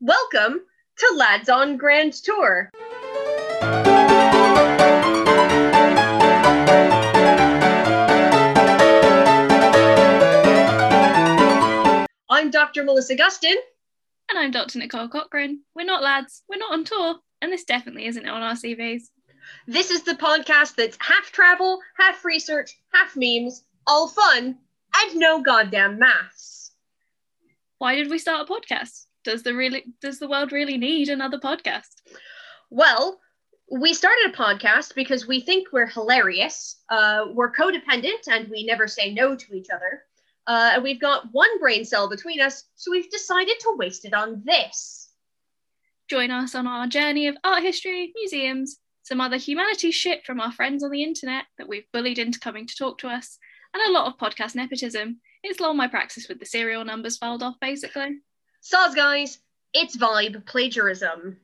Welcome to Lads on Grand Tour. I'm Dr. Melissa Gustin. And I'm Dr. Nicole Cochran. We're not lads, we're not on tour, and this definitely isn't on our CVs. This is the podcast that's half travel, half research, half memes, all fun, and no goddamn maths. Why did we start a podcast? Does the really does the world really need another podcast? Well, we started a podcast because we think we're hilarious. Uh, we're codependent and we never say no to each other. Uh, and we've got one brain cell between us, so we've decided to waste it on this. Join us on our journey of art history, museums, some other humanities shit from our friends on the internet that we've bullied into coming to talk to us, and a lot of podcast nepotism. It's Lol My Praxis with the serial numbers filed off, basically. Soz, guys, it's vibe plagiarism.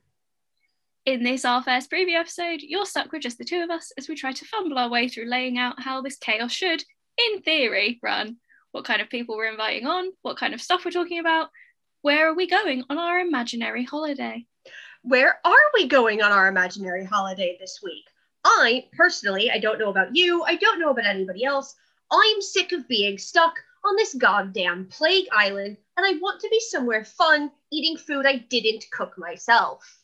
In this, our first preview episode, you're stuck with just the two of us as we try to fumble our way through laying out how this chaos should, in theory, run what kind of people we're inviting on, what kind of stuff we're talking about, where are we going on our imaginary holiday? Where are we going on our imaginary holiday this week? I personally, I don't know about you, I don't know about anybody else. I'm sick of being stuck on this goddamn plague island and I want to be somewhere fun eating food I didn't cook myself.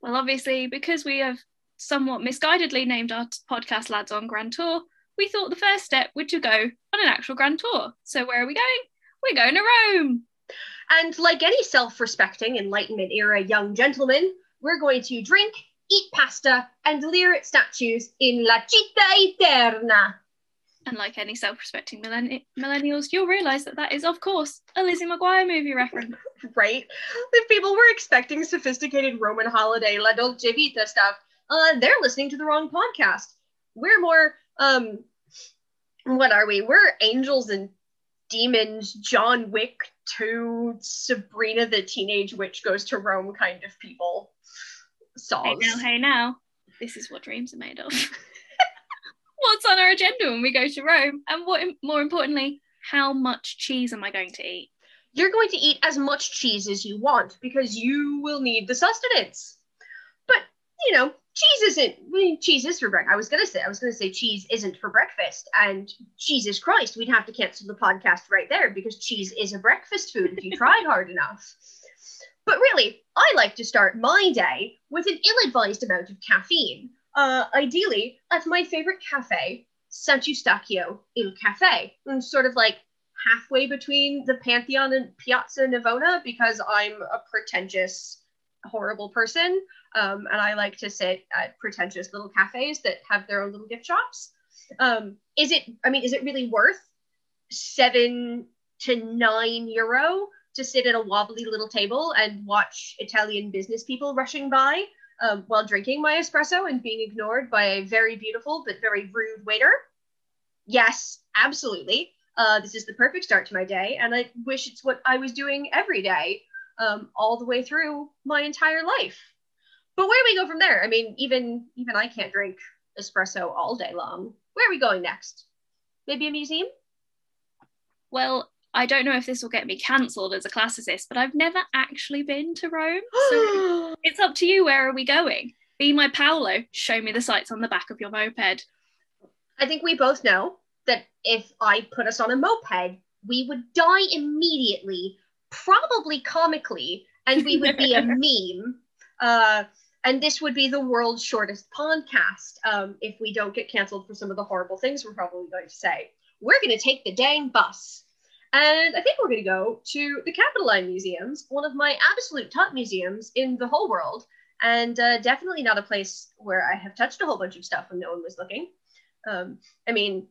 Well, obviously, because we have somewhat misguidedly named our podcast Lads on Grand Tour, we thought the first step would to go on an actual grand tour. So where are we going? We're going to Rome. And like any self respecting Enlightenment era young gentleman, we're going to drink, eat pasta, and leer at statues in La Città Eterna. And like any self respecting millenni- millennials, you'll realise that that is, of course, a Lizzie McGuire movie reference. right? If people were expecting sophisticated Roman holiday, La Dolce Vita stuff, uh, they're listening to the wrong podcast. We're more um what are we? We're angels and demons, John Wick 2, Sabrina the Teenage Witch goes to Rome kind of people. Songs. Hey now, hey now, this is what dreams are made of. What's on our agenda when we go to Rome? And what more importantly, how much cheese am I going to eat? You're going to eat as much cheese as you want because you will need the sustenance. But, you know, cheese isn't I mean, cheese is for breakfast. I was gonna say I was gonna say cheese isn't for breakfast, and Jesus Christ, we'd have to cancel the podcast right there because cheese is a breakfast food if you tried hard enough. But really, I like to start my day with an ill-advised amount of caffeine. Uh, ideally, at my favorite cafe, Sant'Eustachio Il Cafe, sort of like halfway between the Pantheon and Piazza Navona because I'm a pretentious, horrible person. Um, and I like to sit at pretentious little cafes that have their own little gift shops. Um, is it, I mean, is it really worth seven to nine euro to sit at a wobbly little table and watch Italian business people rushing by um, while drinking my espresso and being ignored by a very beautiful but very rude waiter? Yes, absolutely. Uh, this is the perfect start to my day, and I wish it's what I was doing every day, um, all the way through my entire life. But where do we go from there? I mean, even even I can't drink espresso all day long. Where are we going next? Maybe a museum? Well, I don't know if this will get me cancelled as a classicist, but I've never actually been to Rome. So it's up to you. Where are we going? Be my Paolo. Show me the sights on the back of your moped. I think we both know that if I put us on a moped, we would die immediately, probably comically, and we would be a meme. Uh, and this would be the world's shortest podcast um, if we don't get canceled for some of the horrible things we're probably going to say. We're going to take the dang bus. And I think we're going to go to the Capitoline Museums, one of my absolute top museums in the whole world, and uh, definitely not a place where I have touched a whole bunch of stuff when no one was looking. Um, I mean,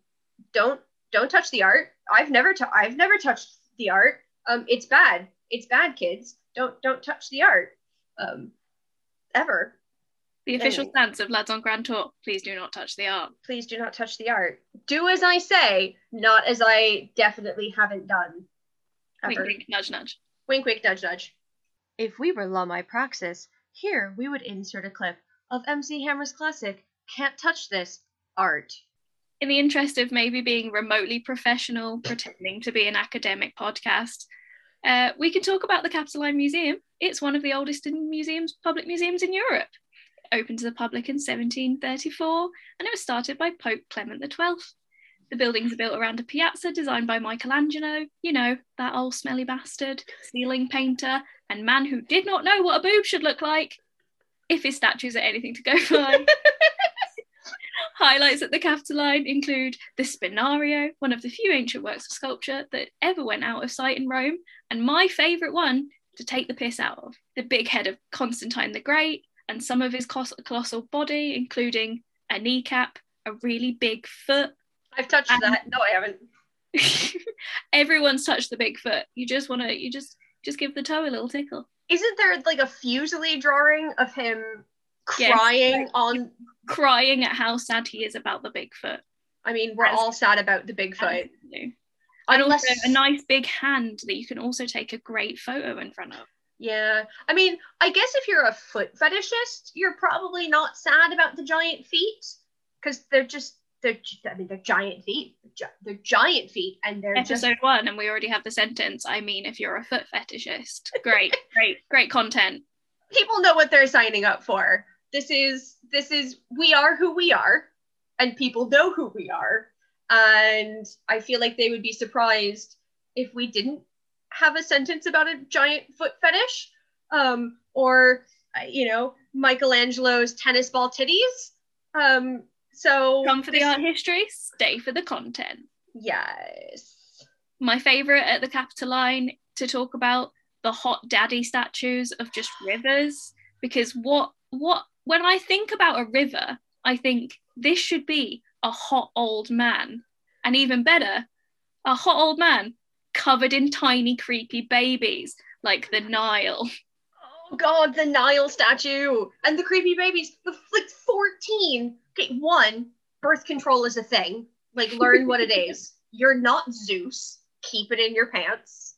don't don't touch the art. I've never t- I've never touched the art. Um, it's bad. It's bad, kids. Don't don't touch the art. Um, ever. The official anyway. stance of Lads on Grand Tour please do not touch the art. Please do not touch the art. Do as I say, not as I definitely haven't done. Ever. Wink, wink, nudge, nudge. Wink, wink, nudge, nudge. If we were Lol My Praxis, here we would insert a clip of MC Hammer's classic, Can't Touch This, art. In the interest of maybe being remotely professional, pretending to be an academic podcast, Uh, we can talk about the Capitoline Museum. It's one of the oldest in museums, public museums in Europe. Opened to the public in 1734 and it was started by Pope Clement XII. The buildings are built around a piazza designed by Michelangelo, you know, that old smelly bastard, ceiling painter, and man who did not know what a boob should look like, if his statues are anything to go by. Highlights at the Capitoline include the Spinario, one of the few ancient works of sculpture that ever went out of sight in Rome, and my favourite one to take the piss out of the big head of Constantine the Great and some of his colossal body, including a kneecap, a really big foot. I've touched and that. No, I haven't. Everyone's touched the big foot. You just want to, you just just give the toe a little tickle. Isn't there like a Fuseli drawing of him crying yes. on crying at how sad he is about the Bigfoot. I mean, we're As, all sad about the Bigfoot. And Unless... also a nice big hand that you can also take a great photo in front of. Yeah. I mean, I guess if you're a foot fetishist, you're probably not sad about the giant feet because they're just they're I mean they're giant feet. They're giant feet and they're episode just... one and we already have the sentence. I mean if you're a foot fetishist. Great, great, great content. People know what they're signing up for this is this is we are who we are and people know who we are and i feel like they would be surprised if we didn't have a sentence about a giant foot fetish um, or uh, you know michelangelo's tennis ball titties um, so come for the art history stay for the content yes my favorite at the capitoline to talk about the hot daddy statues of just rivers because what what when I think about a river, I think this should be a hot old man. And even better, a hot old man covered in tiny, creepy babies like the Nile. Oh God, the Nile statue and the creepy babies. The like 14. Okay, one, birth control is a thing. Like, learn what it is. You're not Zeus. Keep it in your pants.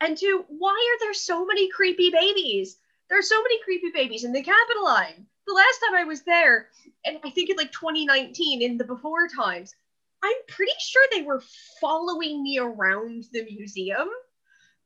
And two, why are there so many creepy babies? There are so many creepy babies in the Capitoline the last time I was there, and I think in like 2019 in the before times, I'm pretty sure they were following me around the museum.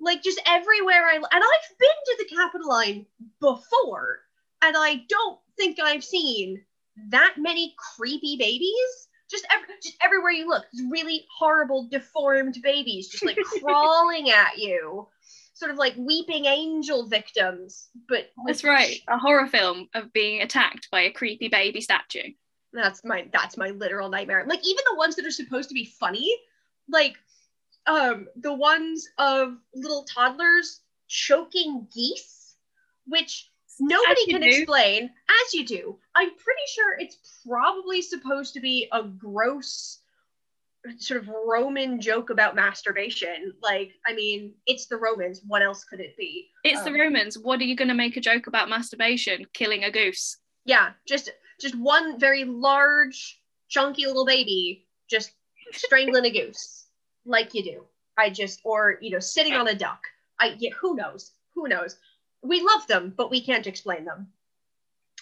Like just everywhere I and I've been to the Capitoline before, and I don't think I've seen that many creepy babies. Just every, just everywhere you look, really horrible, deformed babies just like crawling at you sort of like weeping angel victims, but that's right, a horror film of being attacked by a creepy baby statue. That's my that's my literal nightmare. Like even the ones that are supposed to be funny, like um the ones of little toddlers choking geese, which nobody can do. explain as you do. I'm pretty sure it's probably supposed to be a gross sort of Roman joke about masturbation. Like, I mean, it's the Romans. What else could it be? It's um, the Romans. What are you going to make a joke about masturbation? Killing a goose. Yeah, just just one very large, chunky little baby just strangling a goose, like you do. I just, or you know, sitting on a duck. I yeah, who knows? Who knows? We love them, but we can't explain them.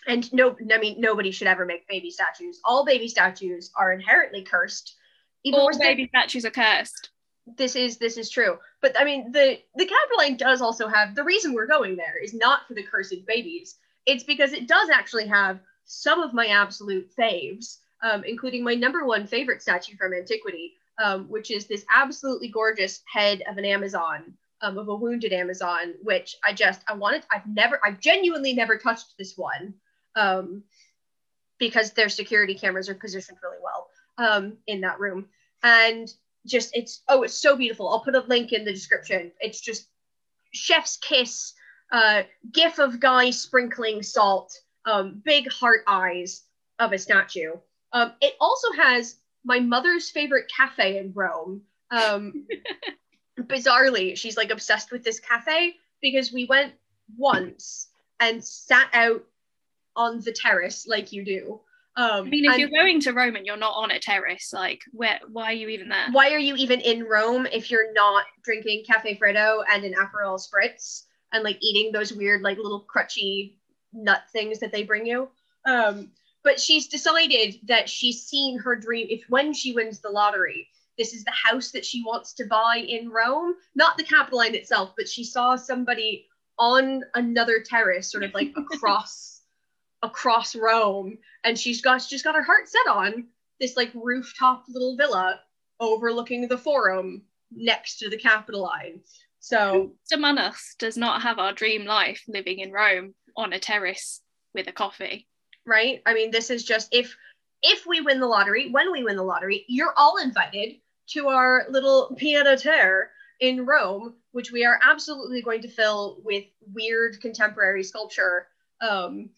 And no, I mean, nobody should ever make baby statues. All baby statues are inherently cursed even All baby statues are cursed. This is this is true, but I mean the the Capitoline does also have the reason we're going there is not for the cursed babies. It's because it does actually have some of my absolute faves, um, including my number one favorite statue from antiquity, um, which is this absolutely gorgeous head of an Amazon, um, of a wounded Amazon, which I just I wanted. I've never, I've genuinely never touched this one, um, because their security cameras are positioned really well um, in that room. And just it's oh it's so beautiful. I'll put a link in the description. It's just chef's kiss, uh, gif of guy sprinkling salt, um, big heart eyes of a statue. Um, it also has my mother's favorite cafe in Rome. Um, bizarrely, she's like obsessed with this cafe because we went once and sat out on the terrace like you do um, I mean, if you're going to Rome and you're not on a terrace, like, where? Why are you even there? Why are you even in Rome if you're not drinking Cafe Freddo and an Aperol Spritz and like eating those weird, like little crutchy nut things that they bring you? Um, but she's decided that she's seen her dream. If when she wins the lottery, this is the house that she wants to buy in Rome. Not the Capitoline itself, but she saw somebody on another terrace, sort of like across across Rome, and she's got she's got her heart set on this like rooftop little villa overlooking the Forum next to the Capitoline. So among us does not have our dream life living in Rome on a terrace with a coffee. Right? I mean, this is just if if we win the lottery, when we win the lottery, you're all invited to our little a terre in Rome, which we are absolutely going to fill with weird contemporary sculpture. Um,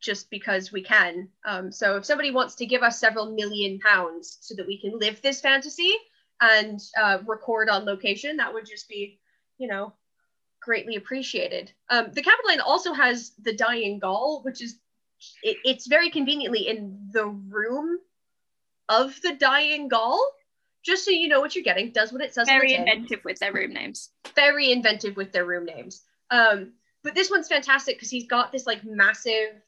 just because we can. Um, so if somebody wants to give us several million pounds so that we can live this fantasy and uh, record on location, that would just be, you know, greatly appreciated. Um, the Capitoline also has the Dying Gaul, which is it, it's very conveniently in the room of the Dying Gaul. Just so you know what you're getting, does what it says. Very inventive with their room names. Very inventive with their room names. Um, but this one's fantastic because he's got this like massive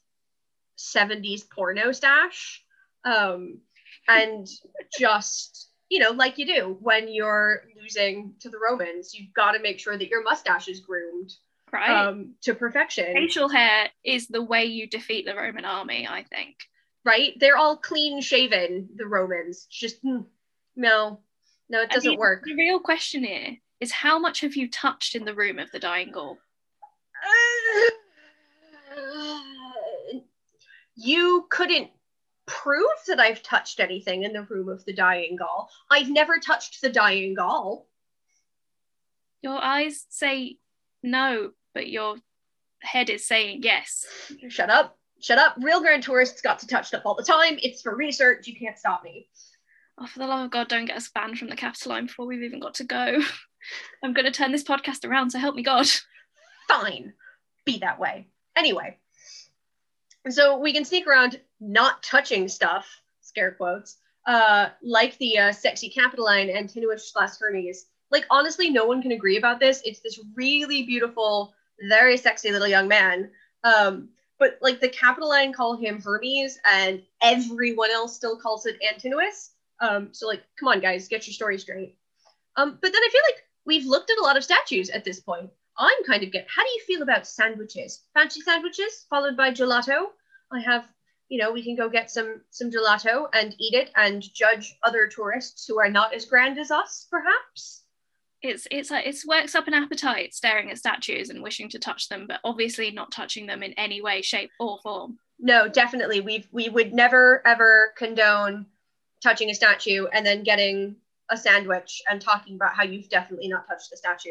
70s porno stash. Um, and just, you know, like you do when you're losing to the Romans, you've got to make sure that your mustache is groomed right. um, to perfection. Facial hair is the way you defeat the Roman army, I think. Right? They're all clean shaven, the Romans. Just, mm, no, no, it doesn't work. The real question here is how much have you touched in the room of the dying Gaul? you couldn't prove that I've touched anything in the room of the dying Gaul. I've never touched the dying Gaul. Your eyes say no, but your head is saying yes. Shut up. Shut up. Real grand tourists got to touch stuff all the time. It's for research. You can't stop me. Oh, for the love of God, don't get us banned from the Capitoline before we've even got to go. I'm going to turn this podcast around, so help me God. Fine. Be that way. Anyway, so we can sneak around not touching stuff, scare quotes, uh, like the uh, sexy Capitoline and Antinous slash Hermes. Like, honestly, no one can agree about this. It's this really beautiful, very sexy little young man. Um, but like the Capitoline call him Hermes, and everyone else still calls it Antinous. Um, so like, come on, guys, get your story straight. Um, but then I feel like we've looked at a lot of statues at this point. I'm kind of get. How do you feel about sandwiches? Fancy sandwiches followed by gelato. I have, you know, we can go get some some gelato and eat it and judge other tourists who are not as grand as us, perhaps. It's it's like it works up an appetite staring at statues and wishing to touch them, but obviously not touching them in any way, shape, or form. No, definitely. We we would never ever condone touching a statue and then getting a sandwich and talking about how you've definitely not touched the statue.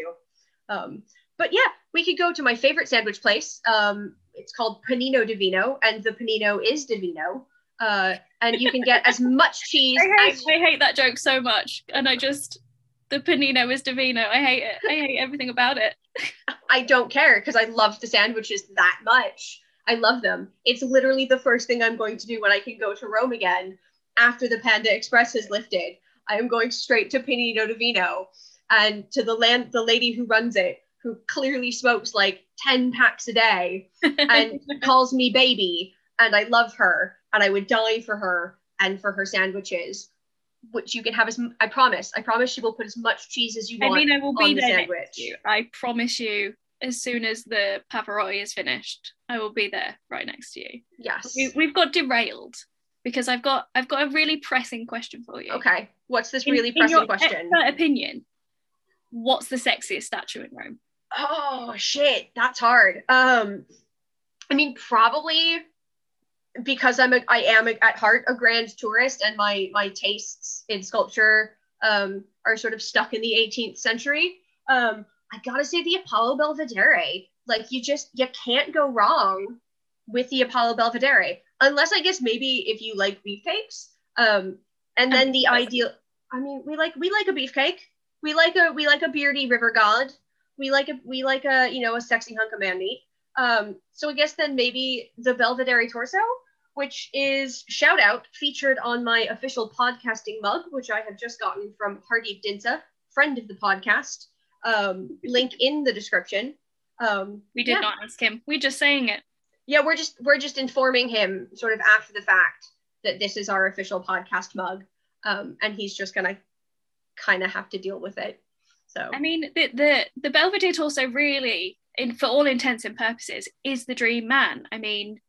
Um, but yeah, we could go to my favorite sandwich place. Um, it's called Panino Divino, and the panino is Divino. Uh, and you can get as much cheese. I hate, as... I hate that joke so much, and I just the panino is Divino. I hate it. I hate everything about it. I don't care because I love the sandwiches that much. I love them. It's literally the first thing I'm going to do when I can go to Rome again after the Panda Express has lifted. I am going straight to Panino Divino and to the land the lady who runs it who clearly smokes like 10 packs a day and calls me baby and I love her and I would die for her and for her sandwiches which you can have as I promise I promise she will put as much cheese as you want I mean I will be the there sandwich. you. I promise you as soon as the Pavarotti is finished I will be there right next to you. Yes. We, we've got derailed because I've got I've got a really pressing question for you. Okay. What's this really in, pressing in question opinion what's the sexiest statue in Rome Oh shit, that's hard. Um, I mean, probably because I'm a, I am a, at heart a grand tourist, and my my tastes in sculpture um, are sort of stuck in the 18th century. Um, I gotta say the Apollo Belvedere. Like you just you can't go wrong with the Apollo Belvedere, unless I guess maybe if you like beefcakes. Um, and then the ideal. I mean, we like we like a beefcake. We like a we like a beardy river god we like a we like a you know a sexy hunk of man meat. Um, so I guess then maybe the Belvedere torso, which is shout out featured on my official podcasting mug, which I have just gotten from Hardeep Dinsa, friend of the podcast. Um, link in the description. Um, we did yeah. not ask him. We just saying it. Yeah, we're just we're just informing him sort of after the fact that this is our official podcast mug, um, and he's just gonna kind of have to deal with it. So I mean, the the the Belvedere also really, in for all intents and purposes, is the dream man. I mean,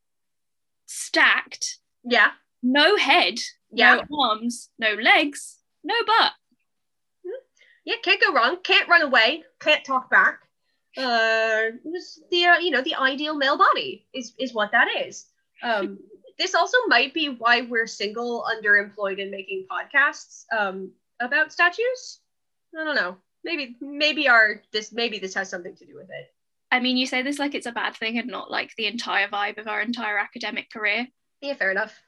stacked, yeah, no head, yeah, no arms, no legs, no butt. yeah, can't go wrong. Can't run away. Can't talk back. Uh, it was the uh, you know the ideal male body is is what that is. Um, this also might be why we're single, underemployed, and making podcasts um, about statues. I don't know. Maybe maybe our this maybe this has something to do with it. I mean, you say this like it's a bad thing and not like the entire vibe of our entire academic career. Yeah, fair enough.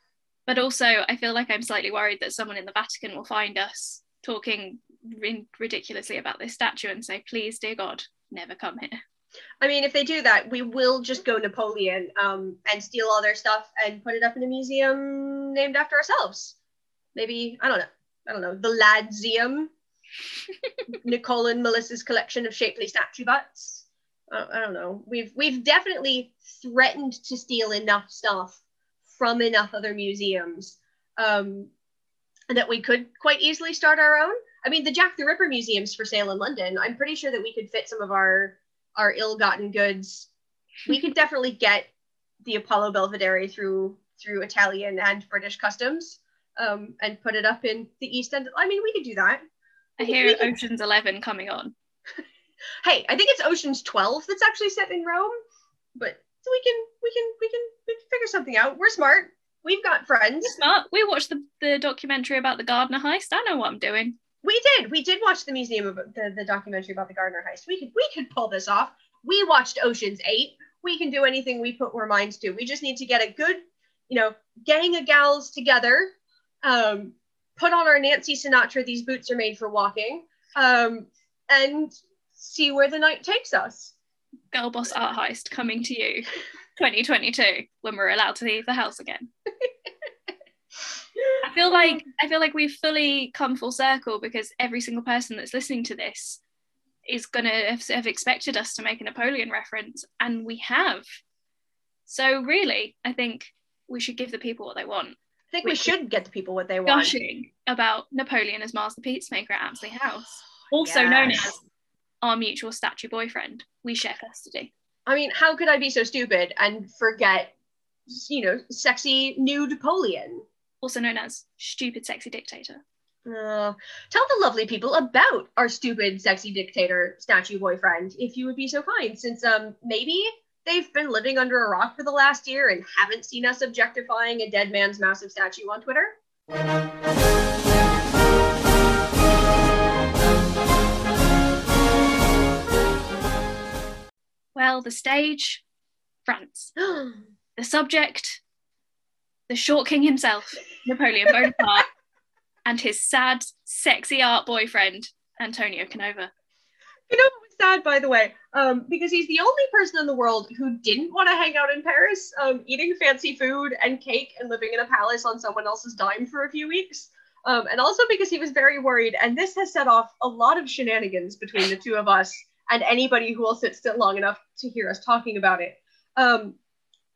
But also, I feel like I'm slightly worried that someone in the Vatican will find us talking rin- ridiculously about this statue and say, please, dear God, never come here. I mean, if they do that, we will just go Napoleon um, and steal all their stuff and put it up in a museum named after ourselves. Maybe I don't know. I don't know the Ladseum, Nicole and Melissa's collection of shapely statue butts. Uh, I don't know. We've we've definitely threatened to steal enough stuff from enough other museums um, that we could quite easily start our own. I mean, the Jack the Ripper museum's for sale in London. I'm pretty sure that we could fit some of our our ill-gotten goods. We could definitely get the Apollo Belvedere through through Italian and British customs um, and put it up in the East End. I mean, we could do that. I hear Ocean's Eleven coming on. hey, I think it's Ocean's 12 that's actually set in Rome, but we can we can we can we can figure something out. We're smart. We've got friends. We're smart. We watched the, the documentary about the Gardner heist. I know what I'm doing. We did. We did watch the museum of the, the documentary about the Gardner heist. We could we could pull this off. We watched Ocean's 8. We can do anything we put our minds to. We just need to get a good, you know, gang of gals together. Um, put on our Nancy Sinatra, these boots are made for walking. Um, and see where the night takes us. Girl Boss Art Heist coming to you 2022 when we're allowed to leave the house again. I feel like I feel like we've fully come full circle because every single person that's listening to this is gonna have, have expected us to make a Napoleon reference, and we have. So really, I think we should give the people what they want. I think we should get the people what they want. Gushing about Napoleon as Mars the Peacemaker at Apsley House, also known as our mutual statue boyfriend. We share custody. I mean, how could I be so stupid and forget, you know, sexy nude Napoleon? also known as stupid sexy dictator. Uh, tell the lovely people about our stupid, sexy dictator statue boyfriend, if you would be so kind, since um maybe they've been living under a rock for the last year and haven't seen us objectifying a dead man's massive statue on Twitter. Well, the stage, France. The subject, the short king himself, Napoleon Bonaparte, and his sad, sexy art boyfriend, Antonio Canova. You know sad, by the way? Um, because he's the only person in the world who didn't want to hang out in Paris, um, eating fancy food and cake and living in a palace on someone else's dime for a few weeks. Um, and also because he was very worried, and this has set off a lot of shenanigans between the two of us and anybody who will sit still long enough to hear us talking about it. Um,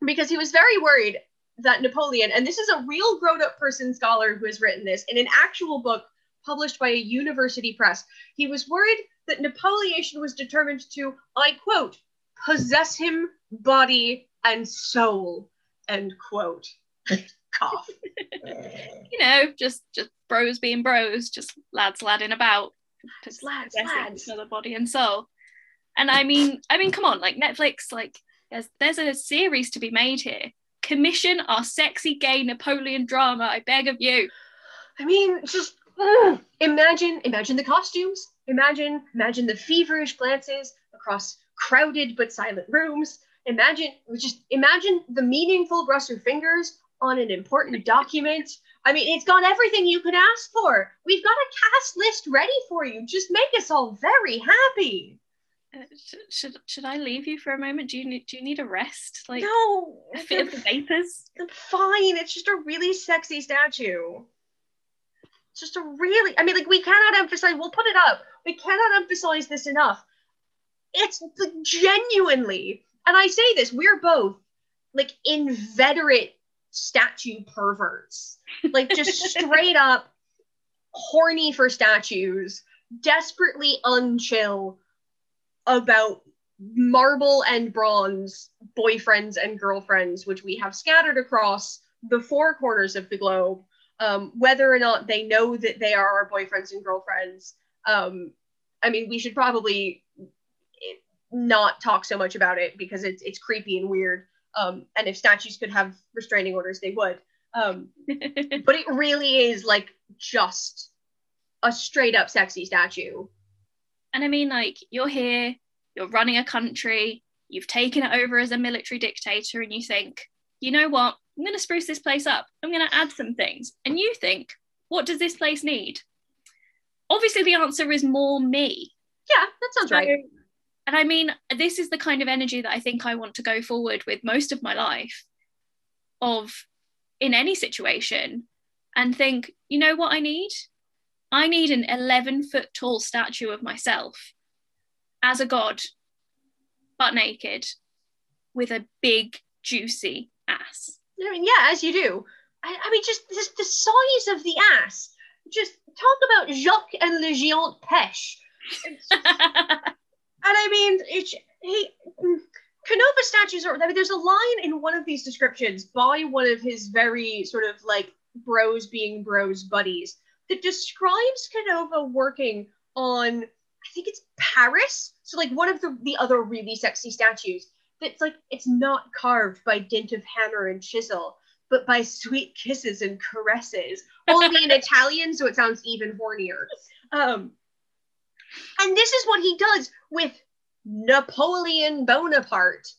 because he was very worried that Napoleon, and this is a real grown up person scholar who has written this in an actual book published by a university press, he was worried that Napoleon was determined to, I quote, possess him body and soul, end quote. Cough. You know, just just bros being bros, just lads ladding about. Just lads, lads. each other body and soul. And I mean, I mean, come on, like Netflix, like there's there's a series to be made here. Commission our sexy gay Napoleon drama, I beg of you. I mean, just ugh. imagine, imagine the costumes. Imagine, imagine the feverish glances across crowded but silent rooms. Imagine, just imagine the meaningful brush of fingers on an important document. I mean, it's got everything you could ask for. We've got a cast list ready for you. Just make us all very happy. Uh, sh- should should I leave you for a moment? Do you need do you need a rest? Like no, bit of the vapors? I'm fine. It's just a really sexy statue. It's just a really, I mean, like, we cannot emphasize, we'll put it up. We cannot emphasize this enough. It's genuinely, and I say this, we're both like inveterate statue perverts. Like, just straight up horny for statues, desperately unchill about marble and bronze boyfriends and girlfriends, which we have scattered across the four corners of the globe, um, whether or not they know that they are our boyfriends and girlfriends. Um, I mean, we should probably not talk so much about it because it's it's creepy and weird. Um, and if statues could have restraining orders, they would. Um, but it really is like just a straight up sexy statue. And I mean, like, you're here, you're running a country, you've taken it over as a military dictator, and you think, you know what? I'm going to spruce this place up. I'm going to add some things. And you think, what does this place need? Obviously, the answer is more me. Yeah, that sounds so, right. And I mean, this is the kind of energy that I think I want to go forward with most of my life of in any situation and think, you know what I need? I need an 11 foot tall statue of myself as a god, butt naked, with a big, juicy ass. I mean, yeah, as you do. I, I mean, just the, the size of the ass. Just talk about Jacques and Le Géant Pêche. and I mean, it's, he, mm, Canova statues are. I mean, there's a line in one of these descriptions by one of his very sort of like bros being bros buddies that describes Canova working on. I think it's Paris. So like one of the the other really sexy statues that's like it's not carved by dint of hammer and chisel, but by sweet kisses and caresses. Only in Italian, so it sounds even hornier. Um, and this is what he does with Napoleon Bonaparte.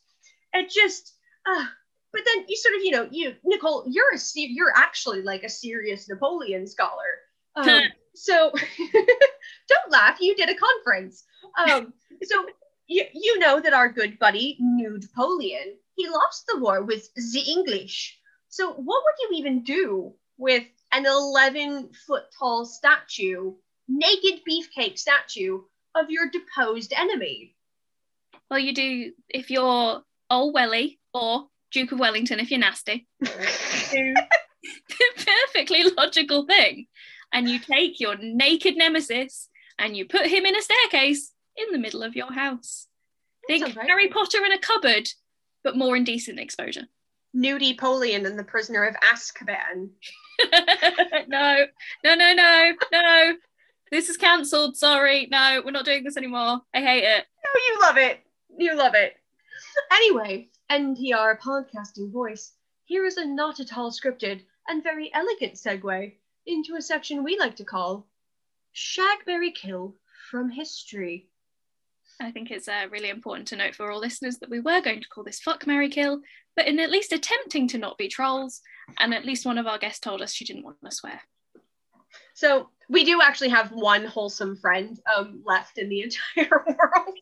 It just, uh, but then you sort of, you know, you Nicole, you're a you're actually like a serious Napoleon scholar. Um, so don't laugh. You did a conference. Um, so you, you know that our good buddy Nude Napoleon, he lost the war with the English. So what would you even do with an 11 foot tall statue, naked beefcake statue of your deposed enemy? Well, you do if you're Old Welly or Duke of Wellington if you're nasty. the perfectly logical thing. And you take your naked nemesis and you put him in a staircase in the middle of your house. Think right. Harry Potter in a cupboard, but more indecent exposure. Nudie Napoleon and the Prisoner of Azkaban. no, no, no, no, no. This is cancelled. Sorry. No, we're not doing this anymore. I hate it. No, you love it. You love it. Anyway, NPR podcasting voice. Here is a not at all scripted and very elegant segue into a section we like to call Shagberry Kill from History. I think it's uh, really important to note for all listeners that we were going to call this Fuck Mary Kill, but in at least attempting to not be trolls, and at least one of our guests told us she didn't want to swear. So we do actually have one wholesome friend um, left in the entire world,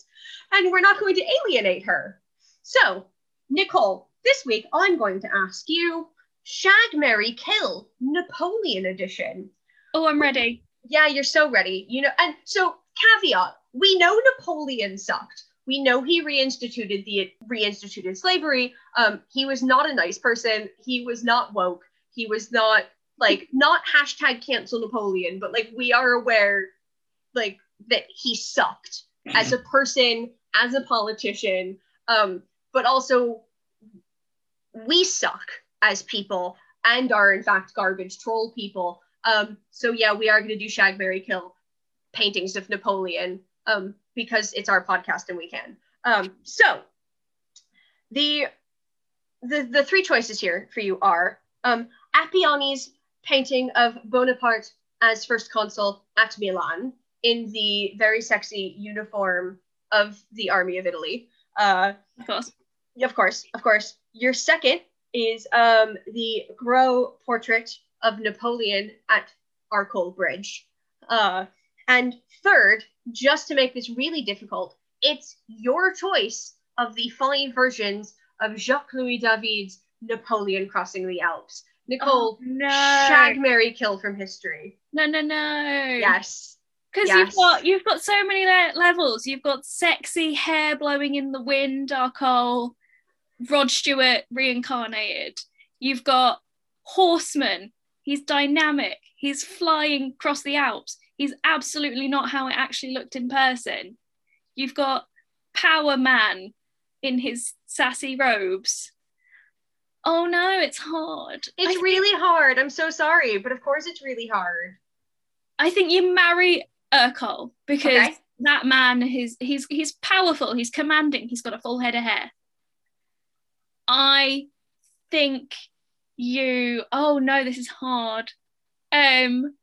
and we're not going to alienate her. So, Nicole, this week I'm going to ask you Shag Mary Kill Napoleon edition. Oh, I'm ready. Yeah, you're so ready. You know, and so caveat we know Napoleon sucked. We know he reinstituted the reinstituted slavery. Um, he was not a nice person. He was not woke. He was not like not hashtag cancel Napoleon, but like we are aware like that he sucked as a person, as a politician. Um, but also we suck as people and are in fact garbage troll people. Um, so yeah, we are going to do Shagberry Kill paintings of Napoleon um, because it's our podcast and we can. Um, so the the the three choices here for you are um, Appiani's painting of Bonaparte as first consul at Milan in the very sexy uniform of the army of Italy. Uh, of course. Of course, of course. Your second is um, the Gros portrait of Napoleon at Arcole Bridge. Uh, and third, just to make this really difficult, it's your choice of the five versions of Jacques Louis David's Napoleon crossing the Alps. Nicole, oh, no. shag Mary kill from history. No, no, no. Yes. Because yes. you've got you've got so many le- levels. You've got sexy hair blowing in the wind, Arcole, Rod Stewart reincarnated. You've got Horseman. He's dynamic. He's flying across the Alps. He's absolutely not how it actually looked in person. You've got Power Man in his sassy robes. Oh no, it's hard. It's I really hard. I'm so sorry, but of course it's really hard. I think you marry Arcole because Okay. that man is he's he's powerful, he's commanding, he's got a full head of hair. I think you oh no, this is hard. Um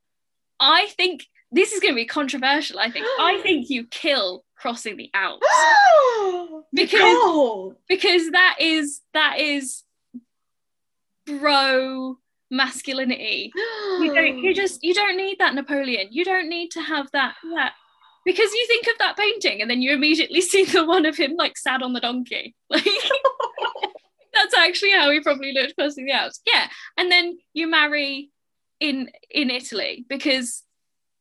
I think this is gonna be controversial, I think. I think you kill crossing the Alps. Because- Nicole! because that is that is bro masculinity you don't you just you don't need that napoleon you don't need to have that that because you think of that painting and then you immediately see the one of him like sat on the donkey like that's actually how he probably looked crossing the alps yeah and then you marry in in italy because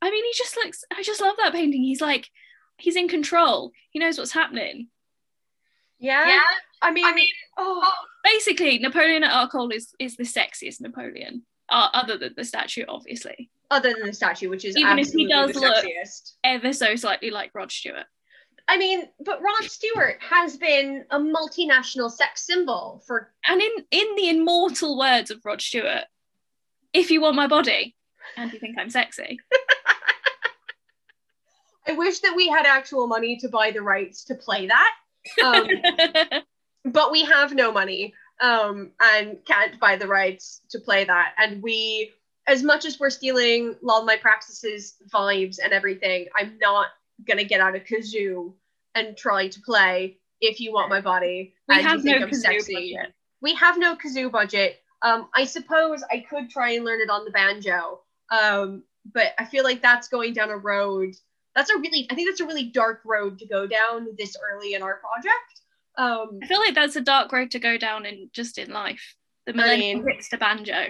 i mean he just looks i just love that painting he's like he's in control he knows what's happening yeah? yeah. I mean, I mean, oh, basically napoleon at Arcole is is the sexiest napoleon uh, other than the statue obviously other than the statue, which is Even if he does the look- sexiest. ever so slightly like rod stewart I mean, but Rod Stewart has been a multinational sex symbol for and in in the immortal words of rod stewart if you want my body and you think i'm sexy I wish that we had actual money to buy the rights to play that. Um, but we have no money um, and can't buy the rights to play that. And we, as much as we're stealing Lol My Praxis's vibes and everything, I'm not gonna get out a kazoo and try to play if you want my body. we have no I'm kazoo sexy. budget. We have no kazoo budget. Um, I suppose I could try and learn it on the banjo. Um, but I feel like that's going down a road. That's a really, I think that's a really dark road to go down this early in our project. Um, i feel like that's a dark road to go down in just in life the millennial mean- hipster banjo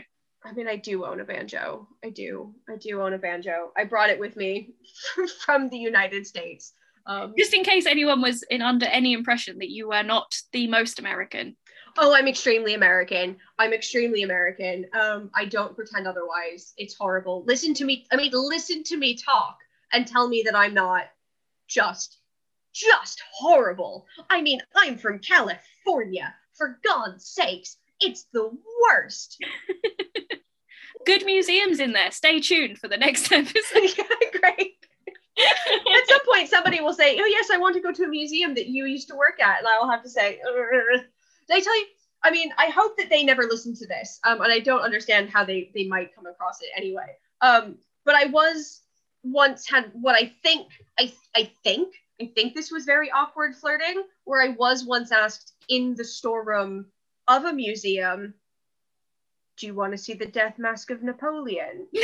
I mean, I do own a banjo. I do. I do own a banjo. I brought it with me from the United States. Um, just in case anyone was in under any impression that you were not the most american oh, I'm extremely American. I'm extremely American. Um, I don't pretend otherwise. It's horrible. Listen to me. I mean, listen to me talk and tell me that I'm not just, just horrible. I mean, I'm from California. For God's sakes, it's the worst. good museums in there stay tuned for the next episode yeah, Great. at some point somebody will say oh yes i want to go to a museum that you used to work at and i will have to say. Did i tell you? I mean i hope that they never listen to this um, and i don't understand how they they might come across it anyway. Um, but i was once had what i think i i think i think this was very awkward flirting where i was once asked in the storeroom of a museum do you want to see the death mask of napoleon?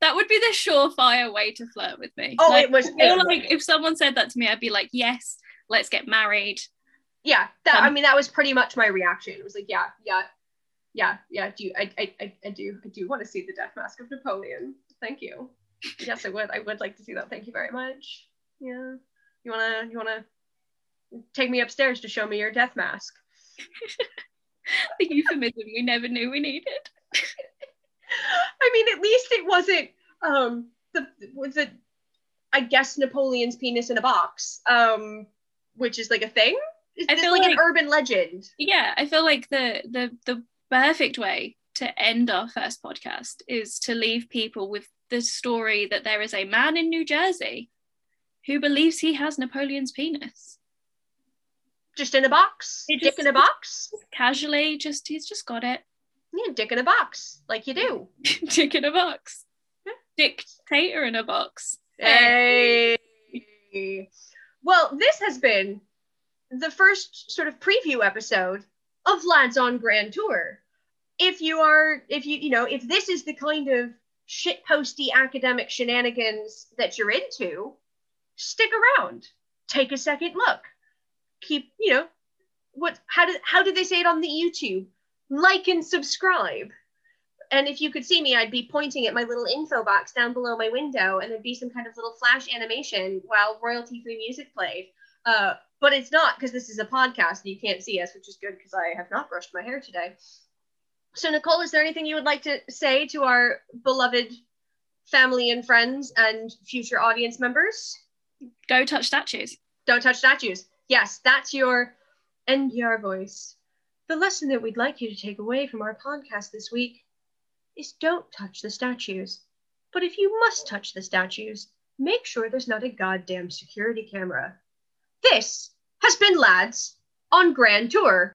That would be the surefire way to flirt with me. Oh Like, it was I feel like if someone said that to me, I'd be like, yes, let's get married. Yeah that i Um, mean that was pretty much my reaction. It was like yeah yeah yeah yeah do you, I, I i i do i do want to see the death mask of napoleon. Thank you. Yes i would i would like to see that. Thank you very much. Yeah. You want to you want to take me upstairs to show me your death mask? The euphemism we never knew we needed. i mean at least it wasn't um the was it i guess napoleon's penis in a box um which is like a thing I feel like, an urban legend Yeah, I feel like the the the perfect way to end our first podcast is to leave people with the story that there is a man in New Jersey who believes he has Napoleon's penis. just in a box It dick just- in a box Casually, just he's just got it. yeah dick in a box like you do Dick in a box. Yeah. Dictator in a box. Hey. Well, this has been the first sort of preview episode of Lads on Grand Tour. If you are, if you, you know, if this is the kind of shitposty academic shenanigans that you're into, stick around. Take a second look. Keep, you know, what, how did, how did they say it on the YouTube? Like and subscribe and if you could see me, I'd be pointing at my little info box down below my window, and there'd be some kind of little flash animation while royalty-free music played. Uh, but it's not because this is a podcast and you can't see us, which is good because I have not brushed my hair today. So, Nicole, is there anything you would like to say to our beloved family and friends and future audience members? Go touch statues. Don't touch statues. Yes, that's your NPR voice. The lesson that we'd like you to take away from our podcast this week is don't touch the statues. But if you must touch the statues, make sure there's not a goddamn security camera. This has been Lads on Grand Tour.